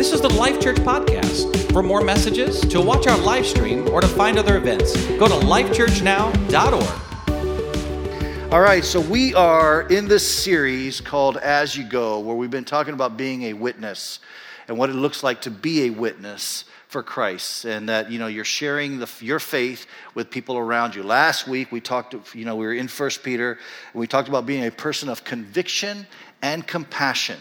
This is the Life Church Podcast. For more messages, to watch our live stream, or to find other events, go to lifechurchnow.org. All right, so we are in this series called As You Go, where we've been talking about being a witness and what it looks like to be a witness for Christ and that you know you're sharing the, your faith with people around you. Last week we talked you know we were in First Peter and we talked about being a person of conviction and compassion.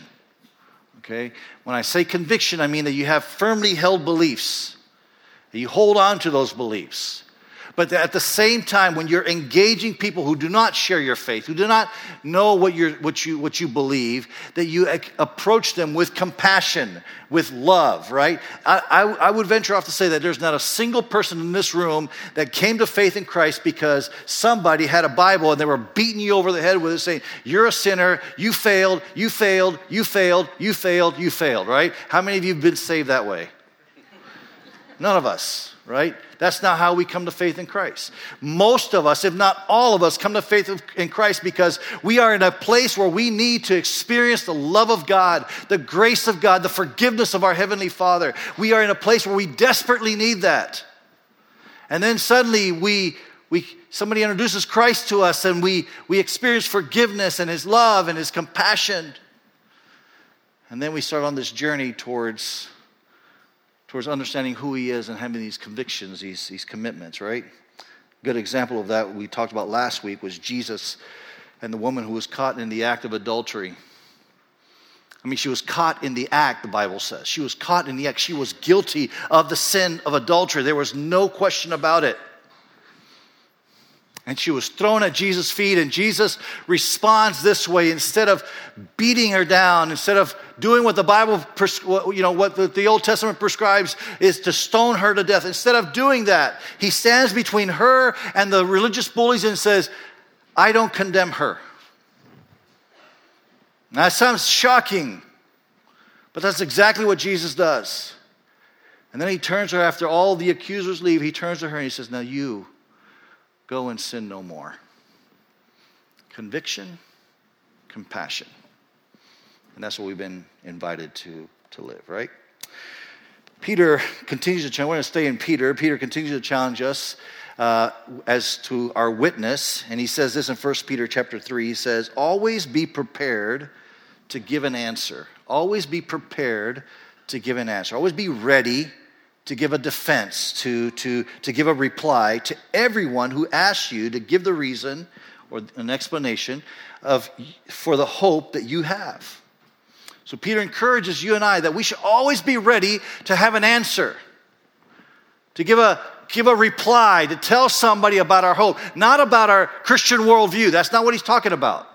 Okay? When I say conviction, I mean that you have firmly held beliefs. That you hold on to those beliefs. But at the same time, when you're engaging people who do not share your faith, who do not know what, you what, you, what you believe, that you approach them with compassion, with love, right? I, I, I would venture off to say that there's not a single person in this room that came to faith in Christ because somebody had a Bible and they were beating you over the head with it saying, You're a sinner, you failed, you failed, you failed, you failed, you failed, right? How many of you have been saved that way? None of us, right? That's not how we come to faith in Christ. Most of us, if not all of us, come to faith in Christ because we are in a place where we need to experience the love of God, the grace of God, the forgiveness of our Heavenly Father. We are in a place where we desperately need that. And then suddenly we, we, somebody introduces Christ to us and we, we experience forgiveness and His love and His compassion. And then we start on this journey towards towards understanding who he is and having these convictions, these, these commitments, right? Good example of that we talked about last week was Jesus and the woman who was caught in the act of adultery. I mean, she was caught in the act, the Bible says. She was caught in the act. She was guilty of the sin of adultery. There was no question about it. And she was thrown at Jesus' feet, and Jesus responds this way instead of beating her down, instead of doing what the Bible, you know, what the Old Testament prescribes is to stone her to death. Instead of doing that, he stands between her and the religious bullies and says, I don't condemn her. Now, that sounds shocking, but that's exactly what Jesus does. And then he turns her after all the accusers leave, he turns to her and he says, Now you Go and sin no more. Conviction, compassion. And that's what we've been invited to, to live, right? Peter continues to challenge. We're going to stay in Peter. Peter continues to challenge us uh, as to our witness, and he says this in 1 Peter chapter 3. He says, Always be prepared to give an answer. Always be prepared to give an answer. Always be ready to give a defense, to, to, to give a reply to everyone who asks you to give the reason or an explanation of, for the hope that you have. So Peter encourages you and I that we should always be ready to have an answer, to give a, give a reply, to tell somebody about our hope, not about our Christian worldview. That's not what he's talking about.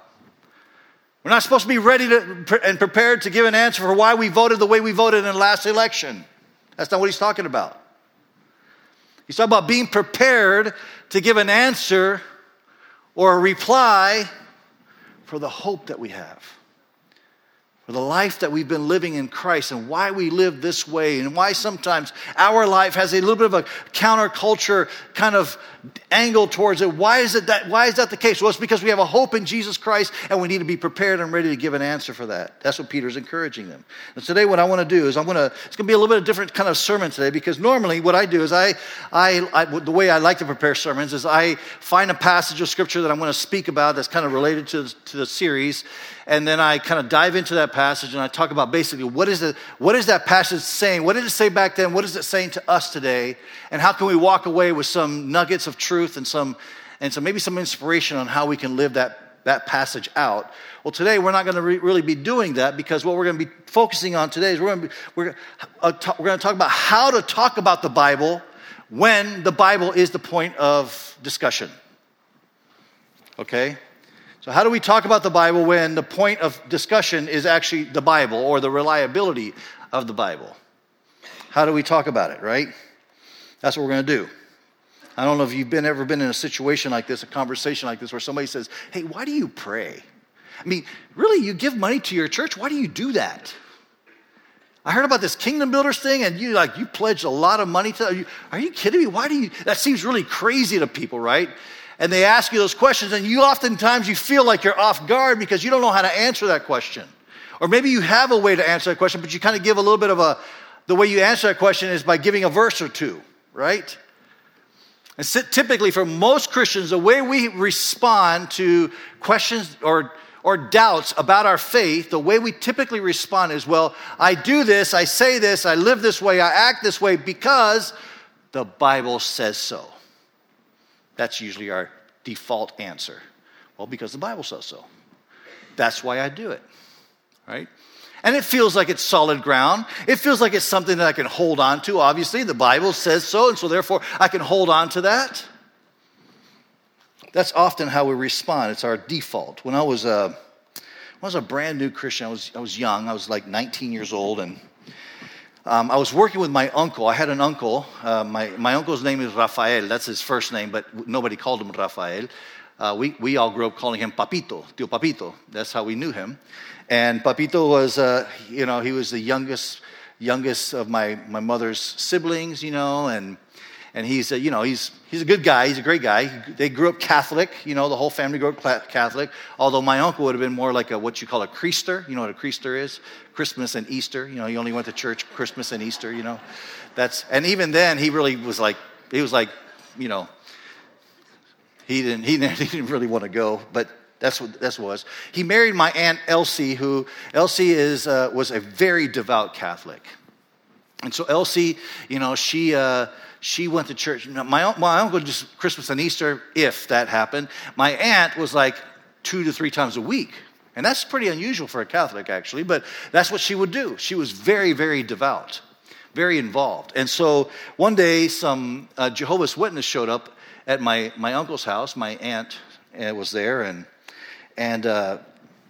We're not supposed to be ready to, and prepared to give an answer for why we voted the way we voted in the last election. That's not what he's talking about. He's talking about being prepared to give an answer or a reply for the hope that we have for the life that we've been living in Christ and why we live this way and why sometimes our life has a little bit of a counterculture kind of angle towards it. Why is it that why is that the case? Well, it's because we have a hope in Jesus Christ and we need to be prepared and ready to give an answer for that. That's what Peter's encouraging them. And today what I want to do is I'm going to it's going to be a little bit of different kind of sermon today because normally what I do is I I, I the way I like to prepare sermons is I find a passage of scripture that I'm to speak about that's kind of related to to the series and then I kind of dive into that passage and I talk about basically what is, it, what is that passage saying? What did it say back then? What is it saying to us today? And how can we walk away with some nuggets of truth and some, and some maybe some inspiration on how we can live that, that passage out? Well, today we're not going to re- really be doing that because what we're going to be focusing on today is we're going to, be, we're, uh, we're going to talk about how to talk about the Bible when the Bible is the point of discussion. Okay? So, how do we talk about the Bible when the point of discussion is actually the Bible or the reliability of the Bible? How do we talk about it, right? That's what we're going to do. I don't know if you've been, ever been in a situation like this, a conversation like this, where somebody says, Hey, why do you pray? I mean, really, you give money to your church? Why do you do that? I heard about this kingdom builders thing, and you like you pledged a lot of money to. Are you, are you kidding me? Why do you? That seems really crazy to people, right? And they ask you those questions and you oftentimes you feel like you're off guard because you don't know how to answer that question Or maybe you have a way to answer that question, but you kind of give a little bit of a, the way you answer that question is by giving a verse or two, right? And typically, for most Christians, the way we respond to questions or, or doubts about our faith, the way we typically respond is, well, I do this, I say this, I live this way, I act this way because the Bible says so. That's usually our default answer. Well, because the Bible says so. That's why I do it, right? And it feels like it's solid ground. It feels like it's something that I can hold on to. Obviously, the Bible says so, and so therefore I can hold on to that. That's often how we respond. It's our default. When I was a, when I was a brand new Christian, I was, I was young. I was like 19 years old, and um, I was working with my uncle. I had an uncle. Uh, my, my uncle's name is Rafael. That's his first name, but nobody called him Rafael. Uh, we, we all grew up calling him Papito, Tio Papito. That's how we knew him. And Papito was, uh, you know, he was the youngest, youngest of my, my mother's siblings, you know, and, and he's, a, you know, he's, he's a good guy. He's a great guy. They grew up Catholic, you know, the whole family grew up Catholic. Although my uncle would have been more like a, what you call a creaster. You know what a creaster is? Christmas and Easter. You know, he only went to church Christmas and Easter, you know. That's, and even then, he really was like, he was like, you know, he didn't, he didn't, he didn't really want to go, but that's what this was. He married my aunt Elsie, who Elsie is, uh, was a very devout Catholic. And so Elsie, you know, she, uh, she went to church. My, my uncle just Christmas and Easter, if that happened. My aunt was like two to three times a week. And that's pretty unusual for a Catholic, actually, but that's what she would do. She was very, very devout, very involved. And so one day, some uh, Jehovah's Witness showed up at my, my uncle's house. My aunt uh, was there, and and uh,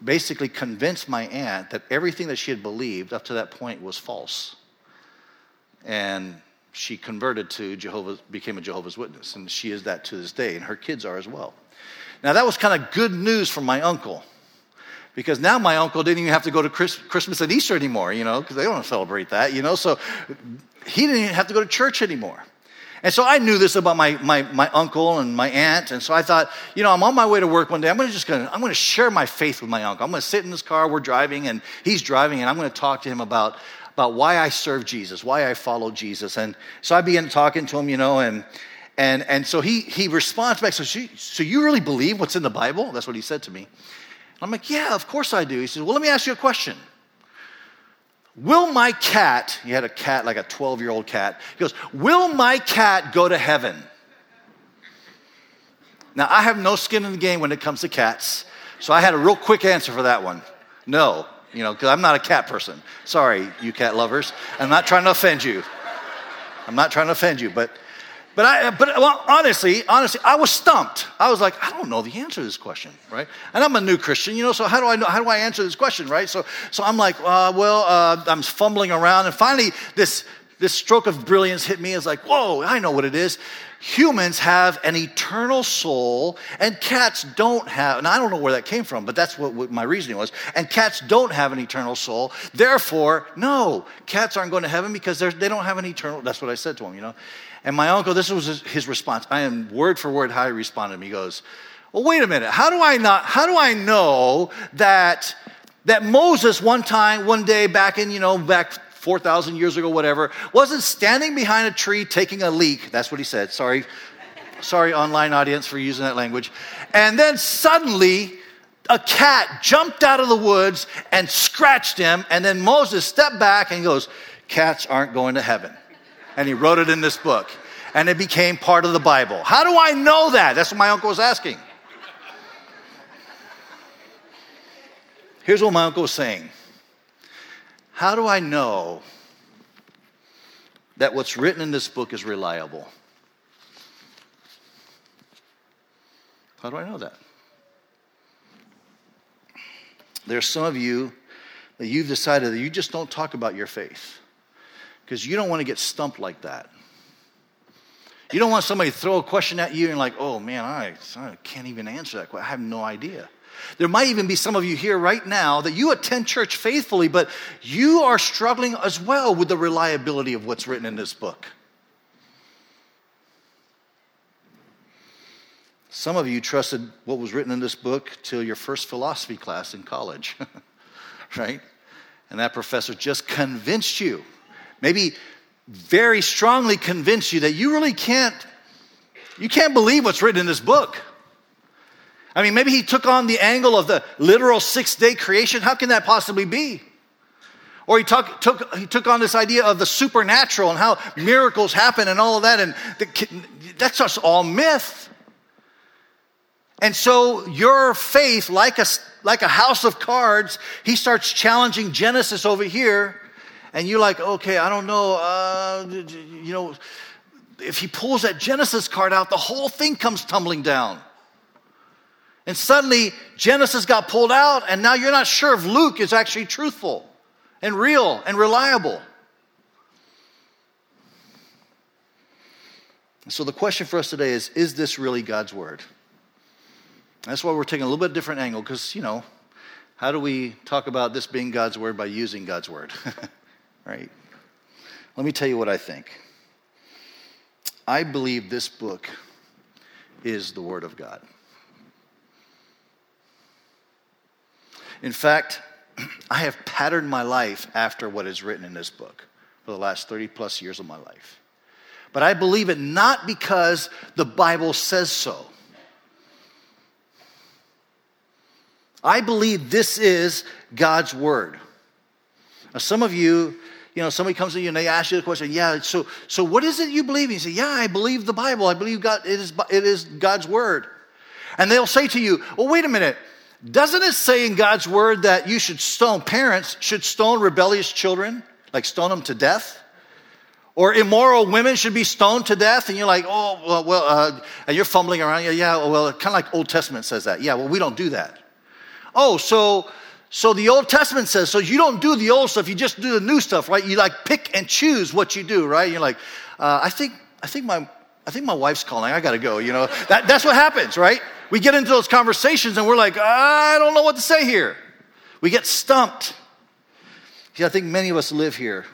basically convinced my aunt that everything that she had believed up to that point was false. And she converted to Jehovah, became a Jehovah's Witness, and she is that to this day, and her kids are as well. Now, that was kind of good news for my uncle, because now my uncle didn't even have to go to Christmas and Easter anymore, you know, because they don't celebrate that, you know, so he didn't even have to go to church anymore. And so I knew this about my, my, my uncle and my aunt. And so I thought, you know, I'm on my way to work one day. I'm gonna just gonna, I'm gonna share my faith with my uncle. I'm gonna sit in this car, we're driving, and he's driving, and I'm gonna talk to him about, about why I serve Jesus, why I follow Jesus. And so I began talking to him, you know, and and and so he he responds back, so, she, so you really believe what's in the Bible? That's what he said to me. I'm like, yeah, of course I do. He says, well, let me ask you a question. Will my cat, he had a cat, like a 12 year old cat, he goes, Will my cat go to heaven? Now, I have no skin in the game when it comes to cats, so I had a real quick answer for that one. No, you know, because I'm not a cat person. Sorry, you cat lovers. I'm not trying to offend you. I'm not trying to offend you, but but I, but well, honestly, honestly, I was stumped. I was like, I don't know the answer to this question, right? And I'm a new Christian, you know, so how do I know? How do I answer this question, right? So, so I'm like, uh, well, uh, I'm fumbling around, and finally, this this stroke of brilliance hit me. It's like, whoa, I know what it is. Humans have an eternal soul, and cats don't have. And I don't know where that came from, but that's what, what my reasoning was. And cats don't have an eternal soul. Therefore, no, cats aren't going to heaven because they don't have an eternal. That's what I said to him, you know. And my uncle, this was his response. I am word for word how he responded. He goes, Well, wait a minute. How do I not, how do I know that, that Moses one time, one day back in, you know, back 4,000 years ago, whatever, wasn't standing behind a tree taking a leak? That's what he said. Sorry. Sorry, online audience, for using that language. And then suddenly, a cat jumped out of the woods and scratched him. And then Moses stepped back and goes, Cats aren't going to heaven and he wrote it in this book. And it became part of the Bible. How do I know that? That's what my uncle was asking. Here's what my uncle was saying How do I know that what's written in this book is reliable? How do I know that? There's some of you that you've decided that you just don't talk about your faith because you don't want to get stumped like that. You don't want somebody to throw a question at you and like, oh man, I, I can't even answer that question. I have no idea. There might even be some of you here right now that you attend church faithfully, but you are struggling as well with the reliability of what's written in this book. Some of you trusted what was written in this book till your first philosophy class in college, right? and that professor just convinced you, maybe very strongly convinced you that you really can't, you can't believe what's written in this book. I mean, maybe he took on the angle of the literal six day creation. How can that possibly be? Or he took, he took on this idea of the supernatural and how miracles happen and all of that. And the, that's just all myth. And so your faith, like a, like a house of cards, he starts challenging Genesis over here. And you're like, okay, I don't know. Uh, you know, if he pulls that Genesis card out, the whole thing comes tumbling down. And suddenly Genesis got pulled out, and now you're not sure if Luke is actually truthful and real and reliable. So the question for us today is Is this really God's Word? That's why we're taking a little bit different angle because, you know, how do we talk about this being God's Word by using God's Word? right? Let me tell you what I think. I believe this book is the Word of God. In fact, I have patterned my life after what is written in this book for the last 30 plus years of my life. But I believe it not because the Bible says so. I believe this is God's word. Now, some of you, you know, somebody comes to you and they ask you the question, yeah, so, so what is it you believe? And you say, yeah, I believe the Bible. I believe God, it is, it is God's word. And they'll say to you, well, wait a minute. Doesn't it say in God's word that you should stone, parents should stone rebellious children, like stone them to death? Or immoral women should be stoned to death? And you're like, oh, well, well uh, and you're fumbling around. Yeah, yeah, well, kind of like Old Testament says that. Yeah, well, we don't do that. Oh, so so the Old Testament says, so you don't do the old stuff, you just do the new stuff, right? You like pick and choose what you do, right? You're like, uh, I think, I think my, I think my wife's calling. I gotta go. You know, that, that's what happens, right? we get into those conversations and we're like, I don't know what to say here. We get stumped. See, I think many of us live here.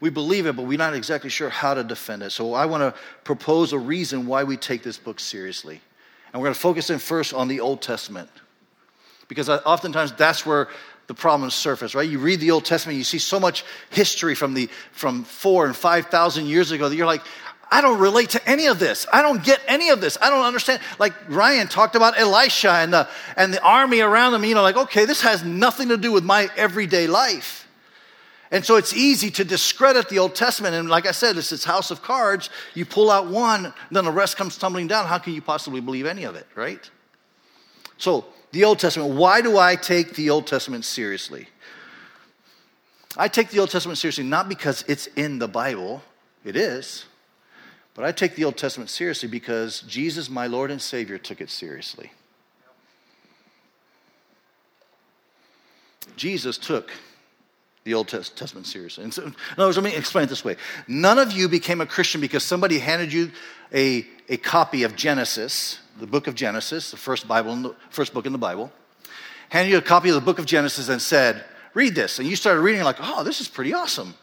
We believe it, but we're not exactly sure how to defend it. So I want to propose a reason why we take this book seriously. And we're going to focus in first on the Old Testament. Because oftentimes that's where the problems surface, right? You read the Old Testament, you see so much history from the from four and five thousand years ago that you're like, I don't relate to any of this. I don't get any of this. I don't understand. Like Ryan talked about Elisha and the, and the army around him, you know, like, okay, this has nothing to do with my everyday life. And so it's easy to discredit the Old Testament. And like I said, it's this house of cards. You pull out one, then the rest comes tumbling down. How can you possibly believe any of it, right? So, the Old Testament. Why do I take the Old Testament seriously? I take the Old Testament seriously not because it's in the Bible, it is. But I take the Old Testament seriously because Jesus, my Lord and Savior, took it seriously. Jesus took the Old Testament seriously. And so, in other words, let me explain it this way. None of you became a Christian because somebody handed you a, a copy of Genesis, the book of Genesis, the first Bible, the first book in the Bible, handed you a copy of the book of Genesis and said, read this. And you started reading, like, oh, this is pretty awesome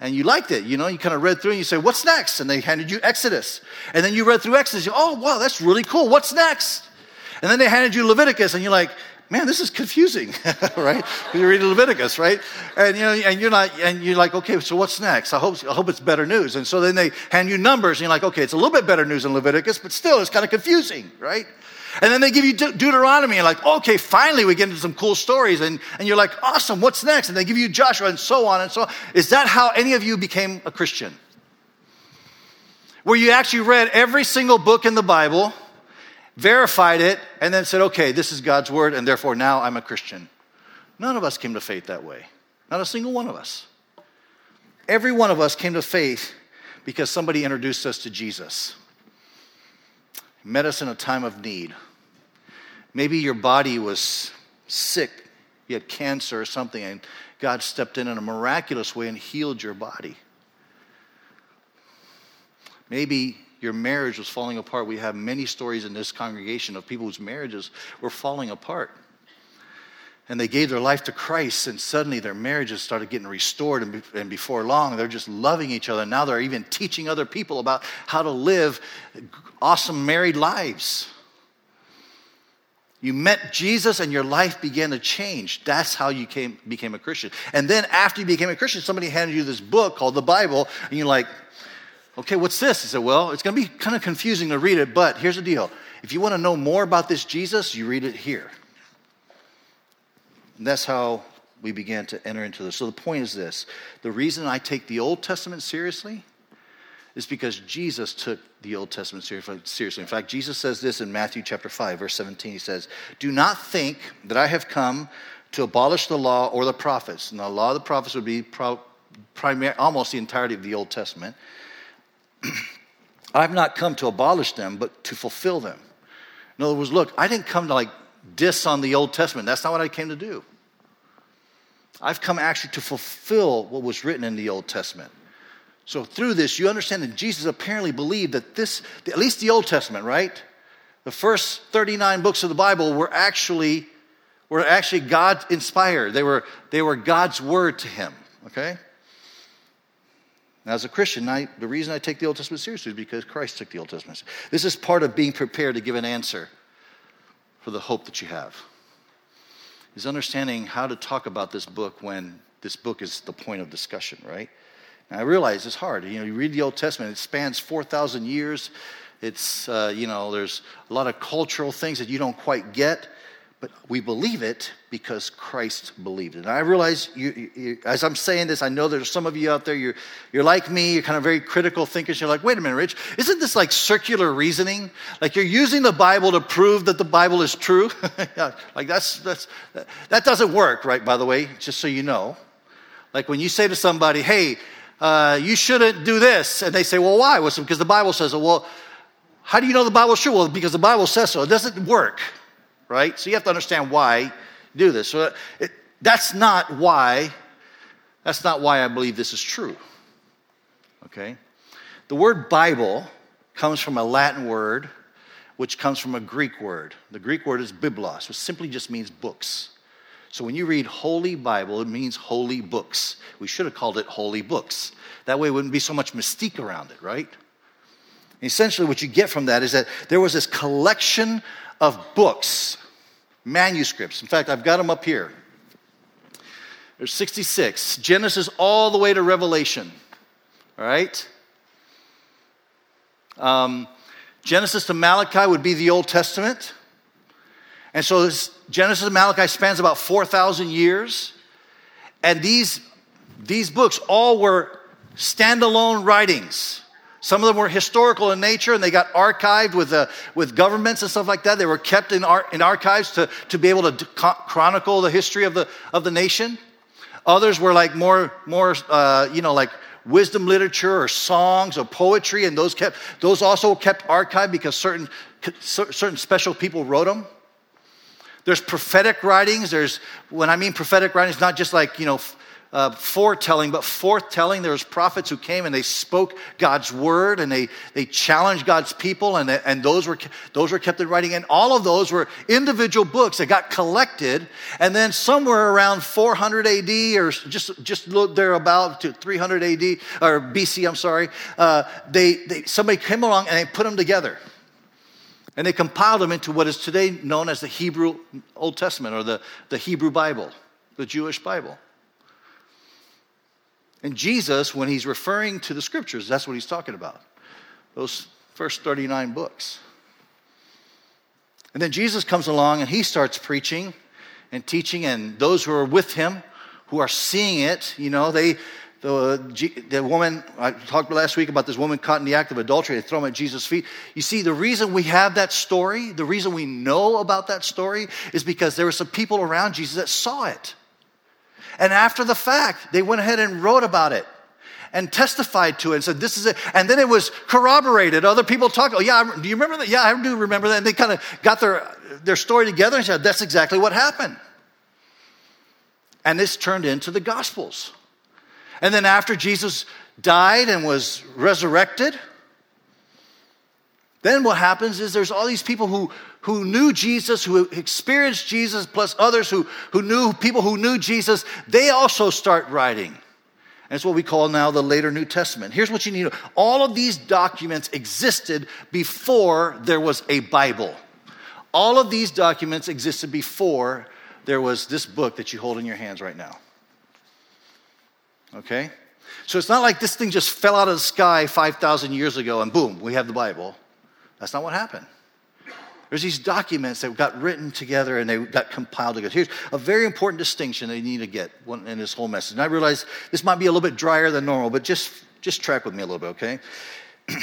and you liked it. You know, you kind of read through and you say, What's next? And they handed you Exodus. And then you read through Exodus. You, oh, wow, that's really cool. What's next? And then they handed you Leviticus, and you're like, Man, this is confusing, right? You read Leviticus, right? And you know, and you're not, and you're like, okay, so what's next? I hope, I hope it's better news. And so then they hand you numbers, and you're like, okay, it's a little bit better news than Leviticus, but still, it's kind of confusing, right? And then they give you De- Deuteronomy, and like, okay, finally we get into some cool stories. And, and you're like, awesome, what's next? And they give you Joshua, and so on and so on. Is that how any of you became a Christian? Where you actually read every single book in the Bible, verified it, and then said, okay, this is God's word, and therefore now I'm a Christian. None of us came to faith that way. Not a single one of us. Every one of us came to faith because somebody introduced us to Jesus met us in a time of need. Maybe your body was sick, you had cancer or something, and God stepped in in a miraculous way and healed your body. Maybe your marriage was falling apart. We have many stories in this congregation of people whose marriages were falling apart and they gave their life to Christ, and suddenly their marriages started getting restored. And, be, and, before long, they're just loving each other. Now they're even teaching other people about how to live awesome married lives. You met Jesus and your life began to change. That's how you came, became a Christian. And then after you became a Christian, somebody handed you this book called the Bible, and you're like, okay, what's this? He said, well, it's going to be kind of confusing to read it, but here's the deal. If you want to know more about this Jesus, you read it here. And that's how we began to enter into this. So the point is this the reason I take the Old Testament seriously is because Jesus took the Old Testament seriously. In fact, Jesus says this in Matthew chapter 5, verse 17. He says, Do not think that I have come to abolish the law or the prophets. And the law of the prophets would be pro- primary, almost the entirety of the Old Testament. I've not come to abolish them, but to fulfill them. In other words, look, I didn't come to like diss on the Old Testament. That's not what I came to do. I've come actually to fulfill what was written in the Old Testament. So through this, you understand that Jesus apparently believed that this, at least the Old Testament, right? The first 39 books of the Bible were actually, were actually God inspired. They were, they were God's word to him, okay? Now, as a Christian, I, the reason I take the Old Testament seriously is because Christ took the Old Testament. This is part of being prepared to give an answer for the hope that you have. Is understanding how to talk about this book when this book is the point of discussion, right? And I realize it's hard. You know, you read the Old Testament, it spans 4,000 years. It's, uh, you know, there's a lot of cultural things that you don't quite get, but we believe it because Christ believed it. And I realize, you, you, as I'm saying this, I know there's some of you out there, you're, you're like me, you're kind of very critical thinkers. You're like, wait a minute, Rich, isn't this like circular reasoning? Like you're using the Bible to prove that the Bible is true? like that's, that's, that doesn't work, right, by the way, just so you know. Like when you say to somebody, hey, uh, you shouldn't do this. And they say, well, why? Well, because the Bible says it. Well, how do you know the Bible true? Well, because the Bible says so. It doesn't work, right? So you have to understand why do this. So it, that's not why, that's not why I believe this is true. Okay? The word Bible comes from a Latin word which comes from a Greek word. The Greek word is biblos, which simply just means books. So when you read Holy Bible, it means holy books. We should have called it holy books. That way, it wouldn't be so much mystique around it, right? essentially, what you get from that is that there was this collection of books, manuscripts. In fact, I've got them up here. There's 66, Genesis all the way to Revelation, all right? Um, Genesis to Malachi would be the Old Testament. And so this Genesis and Malachi spans about 4,000 years. And these, these books all were standalone writings. Some of them were historical in nature and they got archived with, uh, with governments and stuff like that. They were kept in, ar- in archives to, to be able to chronicle the history of the, of the nation. Others were like more, more uh, you know, like wisdom literature or songs or poetry, and those, kept, those also kept archived because certain, certain special people wrote them. There's prophetic writings. There's, when I mean prophetic writings, not just like, you know, uh, foretelling, but forthtelling. There's prophets who came and they spoke God's word and they, they challenged God's people, and, and those, were, those were kept in writing. And all of those were individual books that got collected. And then somewhere around 400 AD or just, just there about to 300 AD or BC, I'm sorry, uh, they, they, somebody came along and they put them together. And they compiled them into what is today known as the Hebrew Old Testament or the, the Hebrew Bible, the Jewish Bible. And Jesus, when he's referring to the scriptures, that's what he's talking about. Those first 39 books. And then Jesus comes along and he starts preaching and teaching, and those who are with him, who are seeing it, you know, they, the, the woman, I talked last week about this woman caught in the act of adultery, they throw him at Jesus' feet. You see, the reason we have that story, the reason we know about that story, is because there were some people around Jesus that saw it. And after the fact, they went ahead and wrote about it and testified to it and said, This is it. And then it was corroborated. Other people talked, Oh, yeah, do you remember that? Yeah, I do remember that. And they kind of got their, their story together and said, That's exactly what happened. And this turned into the Gospels. And then after Jesus died and was resurrected, then what happens is there's all these people who, who knew Jesus, who experienced Jesus, plus others who, who knew people who knew Jesus, they also start writing. And it's what we call now the later New Testament. Here's what you need all of these documents existed before there was a Bible. All of these documents existed before there was this book that you hold in your hands right now. Okay? So it's not like this thing just fell out of the sky 5,000 years ago and boom, we have the Bible. That's not what happened. There's these documents that got written together and they got compiled together. Here's a very important distinction that you need to get in this whole message. And I realize this might be a little bit drier than normal, but just, just track with me a little bit, okay?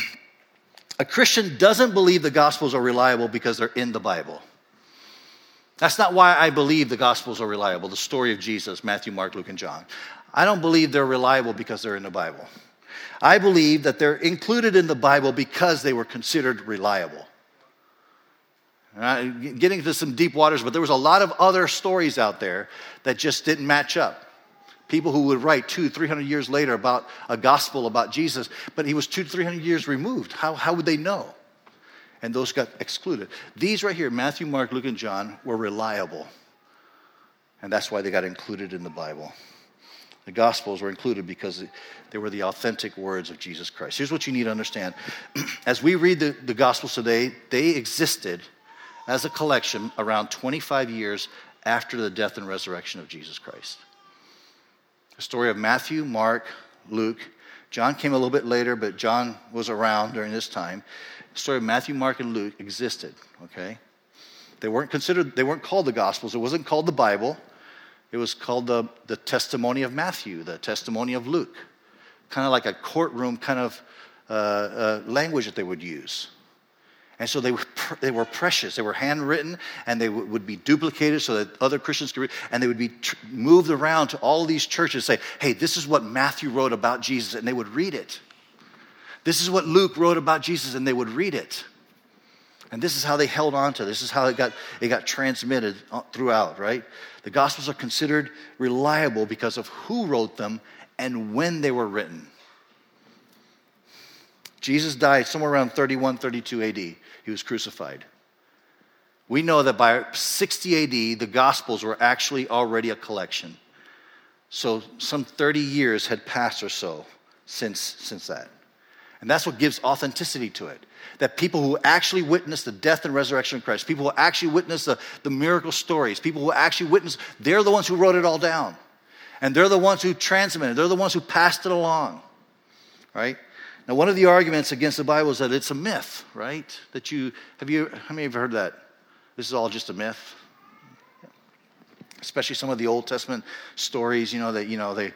a Christian doesn't believe the Gospels are reliable because they're in the Bible. That's not why I believe the Gospels are reliable, the story of Jesus, Matthew, Mark, Luke, and John. I don't believe they're reliable because they're in the Bible. I believe that they're included in the Bible because they were considered reliable. getting into some deep waters, but there was a lot of other stories out there that just didn't match up. People who would write two, three hundred years later about a gospel about Jesus, but he was two three hundred years removed. How, how would they know? And those got excluded. These right here, Matthew, Mark, Luke, and John, were reliable. And that's why they got included in the Bible. The Gospels were included because they were the authentic words of Jesus Christ. Here's what you need to understand. As we read the, the Gospels today, they existed as a collection around 25 years after the death and resurrection of Jesus Christ. The story of Matthew, Mark, Luke, John came a little bit later, but John was around during this time. The story of Matthew, Mark, and Luke existed, okay? They weren't considered, they weren't called the Gospels. It wasn't called the Bible. It was called the, the testimony of Matthew, the testimony of Luke. Kind of like a courtroom kind of uh, uh, language that they would use. And so they were, they were precious. They were handwritten and they w- would be duplicated so that other Christians could read. And they would be tr- moved around to all these churches say, hey, this is what Matthew wrote about Jesus. And they would read it. This is what Luke wrote about Jesus. And they would read it. And this is how they held on to. This is how it got, it got transmitted uh, throughout, right? The Gospels are considered reliable because of who wrote them and when they were written. Jesus died somewhere around 31, 32 AD. He was crucified. We know that by 60 AD, the Gospels were actually already a collection. So some 30 years had passed or so since, since that. And that's what gives authenticity to it. That people who actually witness the death and resurrection of Christ, people who actually witness the, the miracle stories, people who actually witness, they're the ones who wrote it all down. And they're the ones who transmitted, they're the ones who passed it along. Right? Now, one of the arguments against the Bible is that it's a myth, right? That you, have you, how many you heard that? This is all just a myth? Especially some of the Old Testament stories, you know, that, you know, they,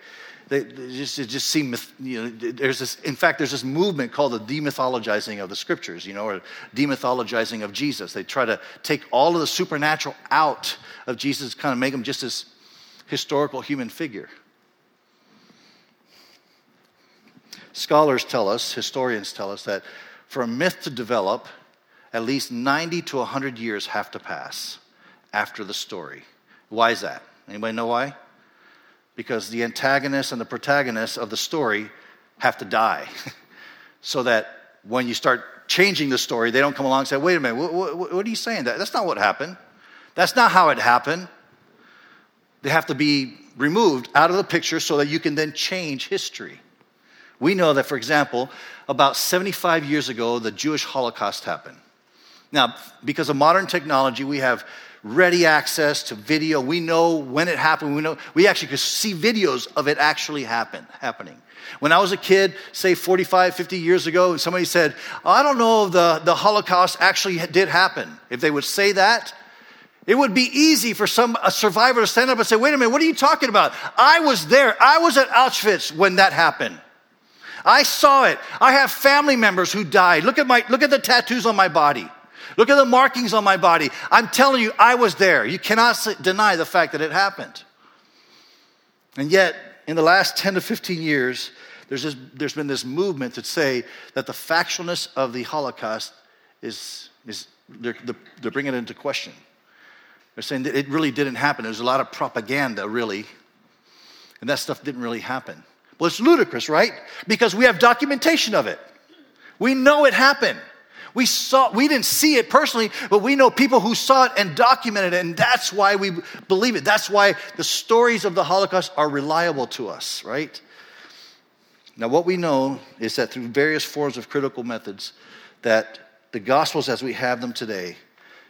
they, they just, it just seem, you know, there's this, in fact, there's this movement called the demythologizing of the scriptures, you know, or demythologizing of Jesus. They try to take all of the supernatural out of Jesus, kind of make him just this historical human figure. Scholars tell us, historians tell us, that for a myth to develop, at least 90 to 100 years have to pass after the story. Why is that? Anybody know why? Because the antagonist and the protagonist of the story have to die. so that when you start changing the story, they don't come along and say, wait a minute, what, what, what are you saying? That, that's not what happened. That's not how it happened. They have to be removed out of the picture so that you can then change history. We know that, for example, about 75 years ago, the Jewish Holocaust happened. Now, because of modern technology, we have ready access to video. We know when it happened. We know we actually could see videos of it actually happen, happening. When I was a kid, say 45, 50 years ago, somebody said, oh, I don't know if the, the Holocaust actually did happen. If they would say that, it would be easy for some a survivor to stand up and say, wait a minute, what are you talking about? I was there. I was at Auschwitz when that happened. I saw it. I have family members who died. Look at my look at the tattoos on my body. Look at the markings on my body. I'm telling you, I was there. You cannot deny the fact that it happened. And yet, in the last 10 to 15 years, there's, this, there's been this movement to say that the factualness of the Holocaust is, is they're, they're bringing it into question. They're saying that it really didn't happen. There's a lot of propaganda, really. And that stuff didn't really happen. Well, it's ludicrous, right? Because we have documentation of it. We know it happened. We saw, we didn't see it personally, but we know people who saw it and documented it, and that's why we believe it. That's why the stories of the Holocaust are reliable to us, right? Now, what we know is that through various forms of critical methods, that the Gospels as we have them today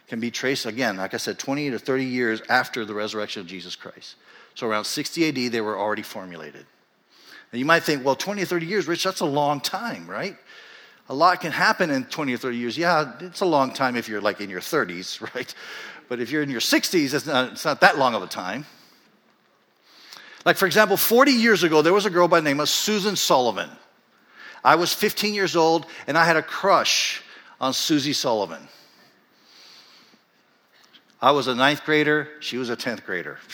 can be traced, again, like I said, 20 to 30 years after the resurrection of Jesus Christ. So around 60 AD, they were already formulated. And you might think, well, 20 or 30 years, Rich, that's a long time, right? A lot can happen in 20 or 30 years. Yeah, it's a long time if you're like in your 30s, right? But if you're in your 60s, it's not, it's not that long of a time. Like, for example, 40 years ago, there was a girl by the name of Susan Sullivan. I was 15 years old, and I had a crush on Susie Sullivan. I was a ninth grader, she was a 10th grader.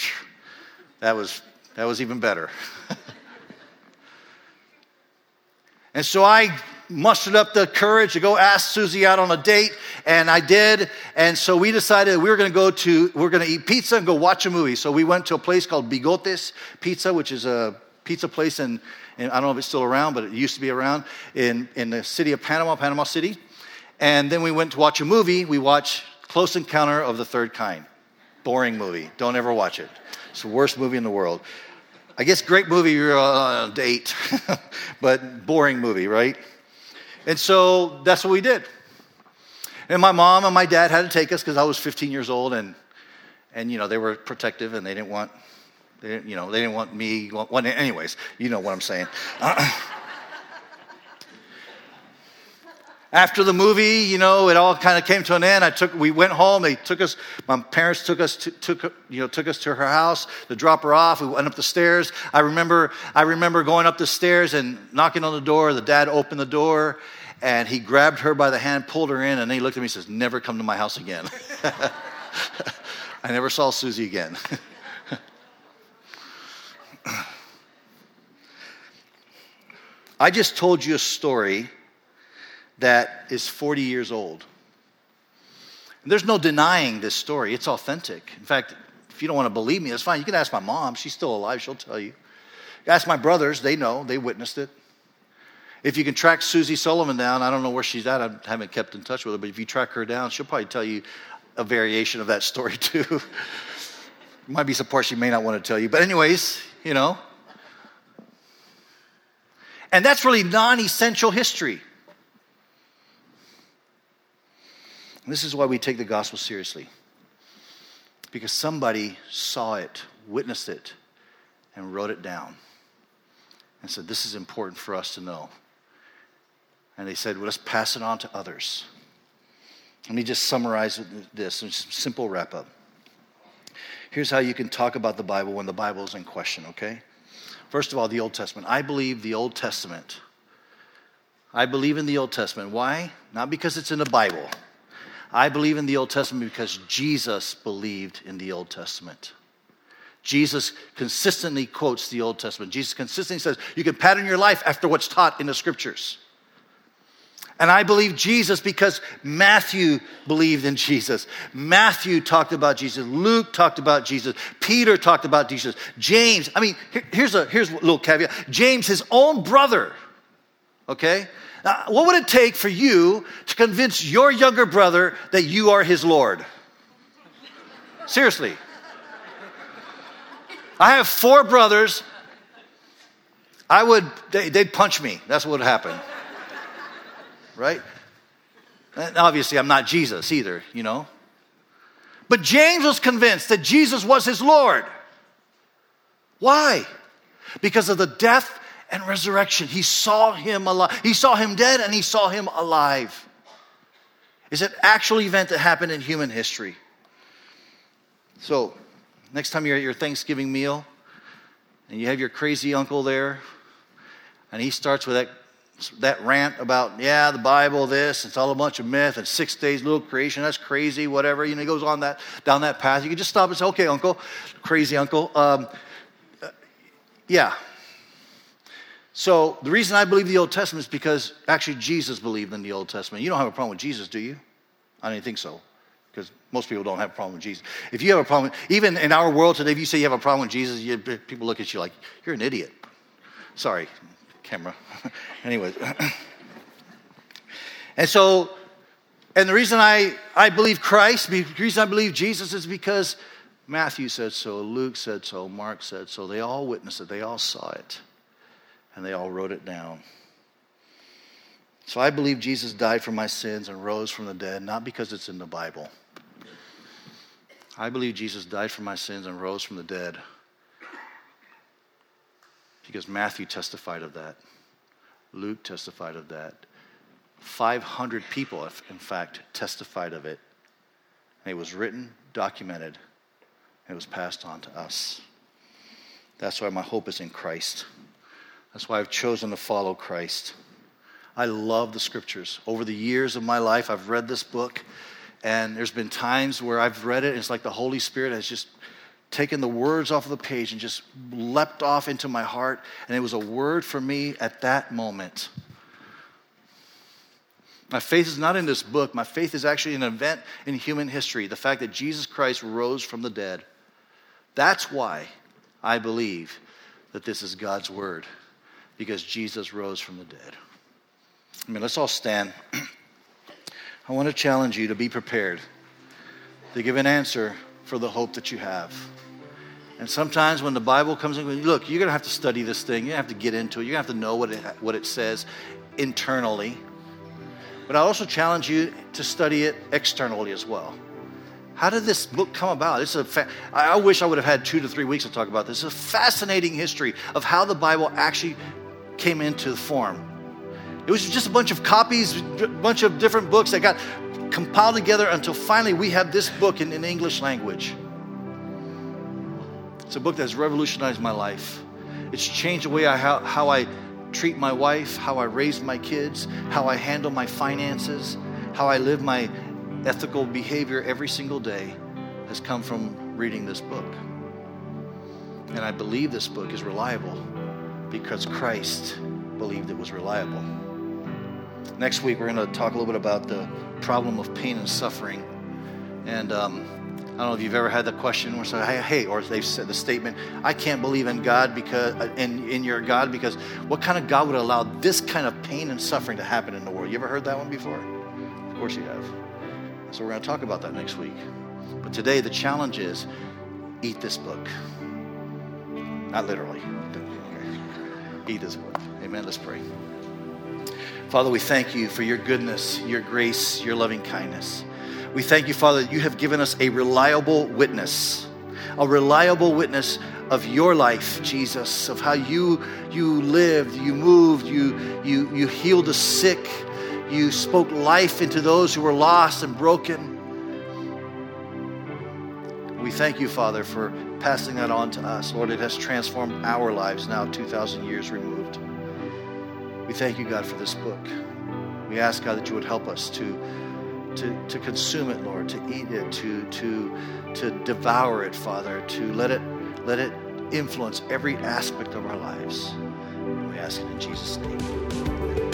That was, that was even better. and so I mustered up the courage to go ask Susie out on a date, and I did. And so we decided we were going to go to, we are going to eat pizza and go watch a movie. So we went to a place called Bigotes Pizza, which is a pizza place in, in I don't know if it's still around, but it used to be around in, in the city of Panama, Panama City. And then we went to watch a movie. We watched Close Encounter of the Third Kind. Boring movie. Don't ever watch it. It's the worst movie in the world. I guess great movie you're uh, on a date, but boring movie, right? And so that's what we did. And my mom and my dad had to take us because I was 15 years old, and and you know they were protective and they didn't want, they didn't, you know they didn't want me. Well, anyways, you know what I'm saying. After the movie, you know, it all kind of came to an end. I took, we went home. They took us. My parents took us to, took, you know, took us to her house to drop her off. We went up the stairs. I remember, I remember going up the stairs and knocking on the door. The dad opened the door, and he grabbed her by the hand, pulled her in, and then he looked at me and says, "Never come to my house again." I never saw Susie again. I just told you a story that is 40 years old. And there's no denying this story, it's authentic. In fact, if you don't want to believe me, that's fine. You can ask my mom, she's still alive, she'll tell you. Ask my brothers, they know, they witnessed it. If you can track Susie Sullivan down, I don't know where she's at, I haven't kept in touch with her, but if you track her down, she'll probably tell you a variation of that story too. Might be some parts she may not want to tell you, but, anyways, you know. And that's really non essential history. And this is why we take the gospel seriously. Because somebody saw it, witnessed it, and wrote it down and said, This is important for us to know. And they said, well, Let's pass it on to others. Let me just summarize this and just simple wrap up. Here's how you can talk about the Bible when the Bible is in question, okay? First of all, the Old Testament. I believe the Old Testament. I believe in the Old Testament. Why? Not because it's in the Bible. I believe in the Old Testament because Jesus believed in the Old Testament. Jesus consistently quotes the Old Testament. Jesus consistently says, You can pattern your life after what's taught in the scriptures. And I believe Jesus because Matthew believed in Jesus. Matthew talked about Jesus. Luke talked about Jesus. Peter talked about Jesus. James, I mean, here's a, here's a little caveat James, his own brother, okay? Now, what would it take for you to convince your younger brother that you are his Lord? Seriously. I have four brothers. I would, they, would punch me. That's what would happen. Right? And obviously, I'm not Jesus either, you know. But James was convinced that Jesus was his Lord. Why? Because of the death and resurrection. He saw him alive. He saw him dead and he saw him alive. It's an actual event that happened in human history. So, next time you're at your Thanksgiving meal and you have your crazy uncle there, and he starts with that, that rant about, yeah, the Bible, this, it's all a bunch of myth, and six days, little creation, that's crazy, whatever. You know, he goes on that down that path. You can just stop and say, okay, uncle, crazy uncle. Um, uh, yeah, so the reason I believe the Old Testament is because actually Jesus believed in the Old Testament. You don't have a problem with Jesus, do you? I don't think so. Because most people don't have a problem with Jesus. If you have a problem, even in our world today, if you say you have a problem with Jesus, you, people look at you like, you're an idiot. Sorry, camera. anyway. and so, and the reason I, I believe Christ, the reason I believe Jesus is because Matthew said so, Luke said so, Mark said so. They all witnessed it, they all saw it and they all wrote it down. So I believe Jesus died for my sins and rose from the dead, not because it's in the Bible, I believe Jesus died for my sins and rose from the dead because Matthew testified of that, Luke testified of that. 500 people, in fact, testified of it. It was written, documented, and it was passed on to us. That's why my hope is in Christ. That's why I've chosen to follow Christ. I love the scriptures. Over the years of my life, I've read this book, and there's been times where I've read it, and it's like the Holy Spirit has just taken the words off of the page and just leapt off into my heart, and it was a word for me at that moment. My faith is not in this book. My faith is actually an event in human history the fact that Jesus Christ rose from the dead. That's why I believe that this is God's word, because Jesus rose from the dead. I mean, let's all stand. I want to challenge you to be prepared to give an answer for the hope that you have. And sometimes when the Bible comes in, look, you're going to have to study this thing. You have to get into it. To have to know what it, what it says internally. But I also challenge you to study it externally as well. How did this book come about? It's a fa- I wish I would have had two to three weeks to talk about this. It's a fascinating history of how the Bible actually came into form. It was just a bunch of copies, a bunch of different books that got compiled together until finally we have this book in, in English language. It's a book that's revolutionized my life. It's changed the way I, how, how I treat my wife, how I raise my kids, how I handle my finances, how I live my ethical behavior every single day has come from reading this book. And I believe this book is reliable because Christ believed it was reliable. Next week, we're going to talk a little bit about the problem of pain and suffering. And um, I don't know if you've ever had the question or say, hey, or they've said the statement, I can't believe in God because, in, in your God because what kind of God would allow this kind of pain and suffering to happen in the world? You ever heard that one before? Of course you have. So we're going to talk about that next week. But today, the challenge is eat this book. Not literally. Eat this book. Amen. Let's pray. Father, we thank you for your goodness, your grace, your loving kindness. We thank you, Father, that you have given us a reliable witness, a reliable witness of your life, Jesus, of how you, you lived, you moved, you, you, you healed the sick, you spoke life into those who were lost and broken. We thank you, Father, for passing that on to us. Lord, it has transformed our lives now, 2,000 years removed. We thank you, God, for this book. We ask, God, that you would help us to, to, to consume it, Lord, to eat it, to, to, to devour it, Father, to let it, let it influence every aspect of our lives. And we ask it in Jesus' name.